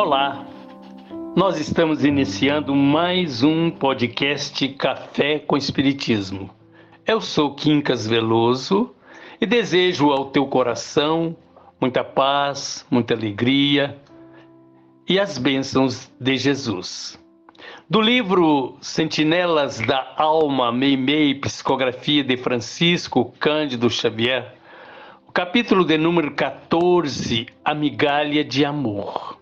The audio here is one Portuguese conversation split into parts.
Olá, nós estamos iniciando mais um podcast Café com Espiritismo. Eu sou Quincas Veloso e desejo ao teu coração muita paz, muita alegria e as bênçãos de Jesus. Do livro Sentinelas da Alma, Meimei, Psicografia de Francisco Cândido Xavier, o capítulo de número 14, A Migalha de Amor.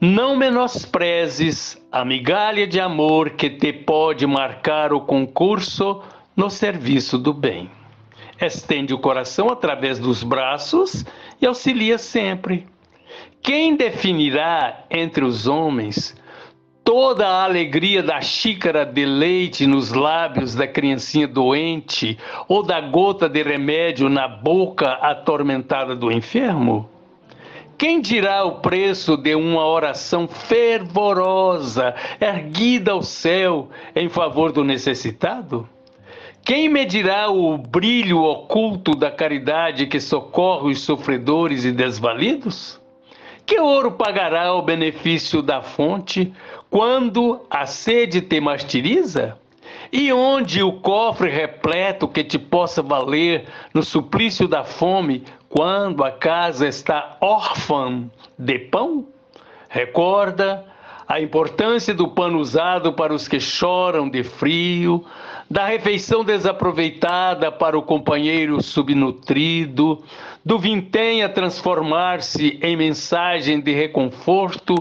Não menosprezes a migalha de amor que te pode marcar o concurso no serviço do bem. Estende o coração através dos braços e auxilia sempre. Quem definirá entre os homens toda a alegria da xícara de leite nos lábios da criancinha doente ou da gota de remédio na boca atormentada do enfermo? Quem dirá o preço de uma oração fervorosa, erguida ao céu em favor do necessitado? Quem medirá o brilho oculto da caridade que socorre os sofredores e desvalidos? Que ouro pagará o benefício da fonte quando a sede te martiriza? E onde o cofre repleto que te possa valer no suplício da fome quando a casa está órfã de pão? Recorda a importância do pano usado para os que choram de frio, da refeição desaproveitada para o companheiro subnutrido, do vintém a transformar-se em mensagem de reconforto,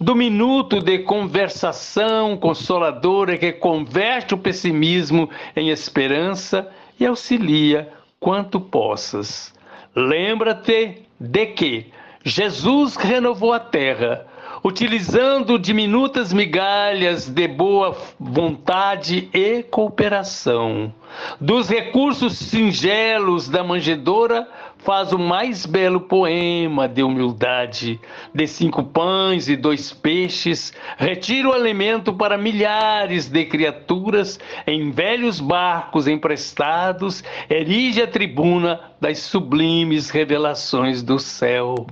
do minuto de conversação consoladora que converte o pessimismo em esperança e auxilia quanto possas. Lembra-te de que Jesus renovou a terra utilizando diminutas migalhas de boa vontade e cooperação. Dos recursos singelos da manjedoura, faz o mais belo poema de humildade. De cinco pães e dois peixes, retira o alimento para milhares de criaturas em velhos barcos emprestados, erige a tribuna das sublimes revelações do céu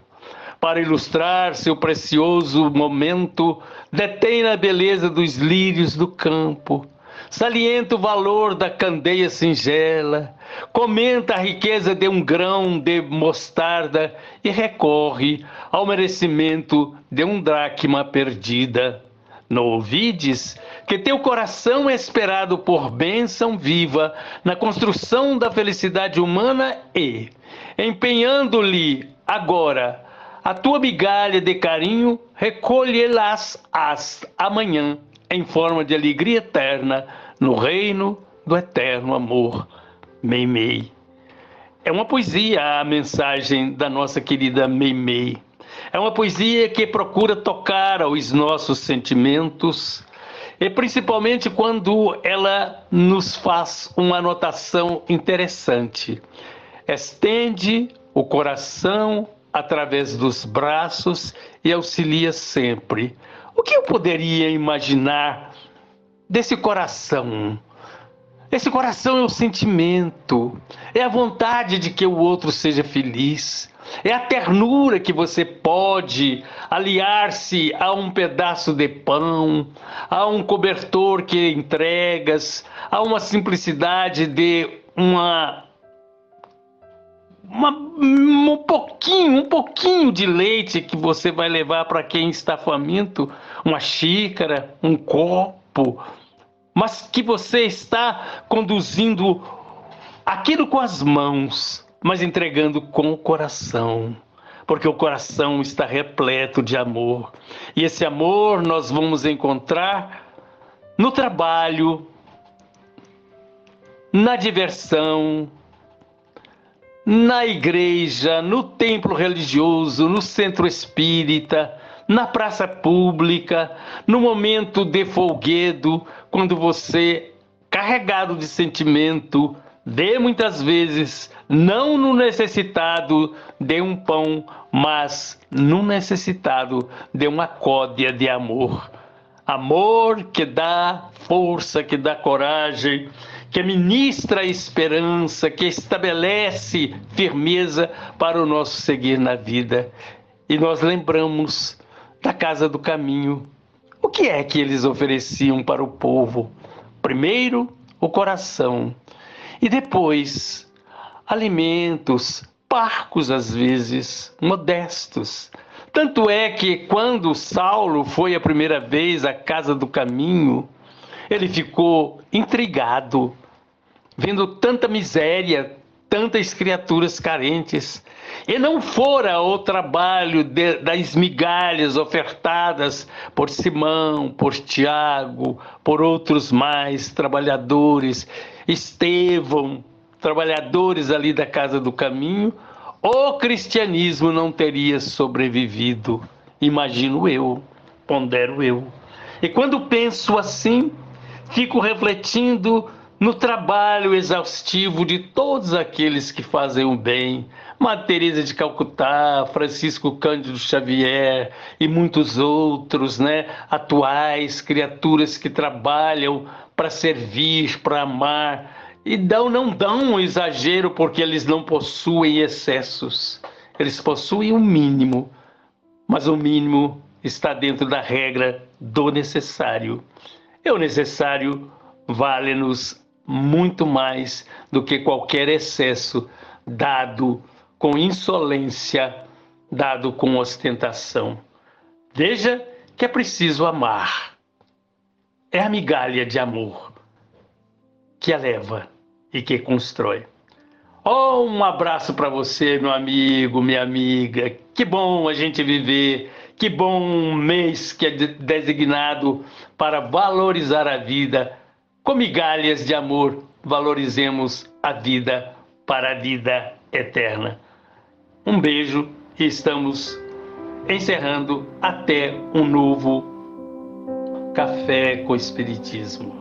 para ilustrar seu precioso momento, detém a beleza dos lírios do campo, salienta o valor da candeia singela, comenta a riqueza de um grão de mostarda e recorre ao merecimento de um dracma perdida. Não ouvides que teu coração é esperado por bênção viva na construção da felicidade humana e, empenhando-lhe agora a tua migalha de carinho recolherás as amanhã em forma de alegria eterna no reino do eterno amor. Meimei. É uma poesia a mensagem da nossa querida Meimei. É uma poesia que procura tocar aos nossos sentimentos, e principalmente quando ela nos faz uma anotação interessante. Estende o coração através dos braços e auxilia sempre. O que eu poderia imaginar desse coração? Esse coração é o sentimento, é a vontade de que o outro seja feliz, é a ternura que você pode aliar-se a um pedaço de pão, a um cobertor que entregas, a uma simplicidade de uma uma, um pouquinho, um pouquinho de leite que você vai levar para quem está faminto, uma xícara, um copo, mas que você está conduzindo aquilo com as mãos, mas entregando com o coração. Porque o coração está repleto de amor. E esse amor nós vamos encontrar no trabalho, na diversão, na igreja, no templo religioso, no centro espírita, na praça pública, no momento de folguedo, quando você, carregado de sentimento, dê muitas vezes, não no necessitado de um pão, mas no necessitado de uma códia de amor. Amor que dá força, que dá coragem, que ministra a esperança, que estabelece firmeza para o nosso seguir na vida. E nós lembramos da Casa do Caminho. O que é que eles ofereciam para o povo? Primeiro, o coração, e depois, alimentos, parcos às vezes, modestos. Tanto é que quando Saulo foi a primeira vez à casa do caminho, ele ficou intrigado, vendo tanta miséria, tantas criaturas carentes. E não fora o trabalho de, das migalhas ofertadas por Simão, por Tiago, por outros mais trabalhadores, Estevão, trabalhadores ali da Casa do Caminho, o cristianismo não teria sobrevivido, imagino eu, pondero eu. E quando penso assim, fico refletindo no trabalho exaustivo de todos aqueles que fazem o bem, Madre Teresa de Calcutá, Francisco Cândido Xavier e muitos outros, né, atuais criaturas que trabalham para servir, para amar, e dão, não dão um exagero porque eles não possuem excessos. Eles possuem o um mínimo, mas o mínimo está dentro da regra do necessário. E o necessário vale-nos muito mais do que qualquer excesso dado com insolência, dado com ostentação. Veja que é preciso amar. É a migalha de amor que eleva e que constrói. Oh, um abraço para você, meu amigo, minha amiga. Que bom a gente viver. Que bom mês que é designado para valorizar a vida. Com migalhas de amor, valorizemos a vida para a vida eterna. Um beijo e estamos encerrando até um novo Café com Espiritismo.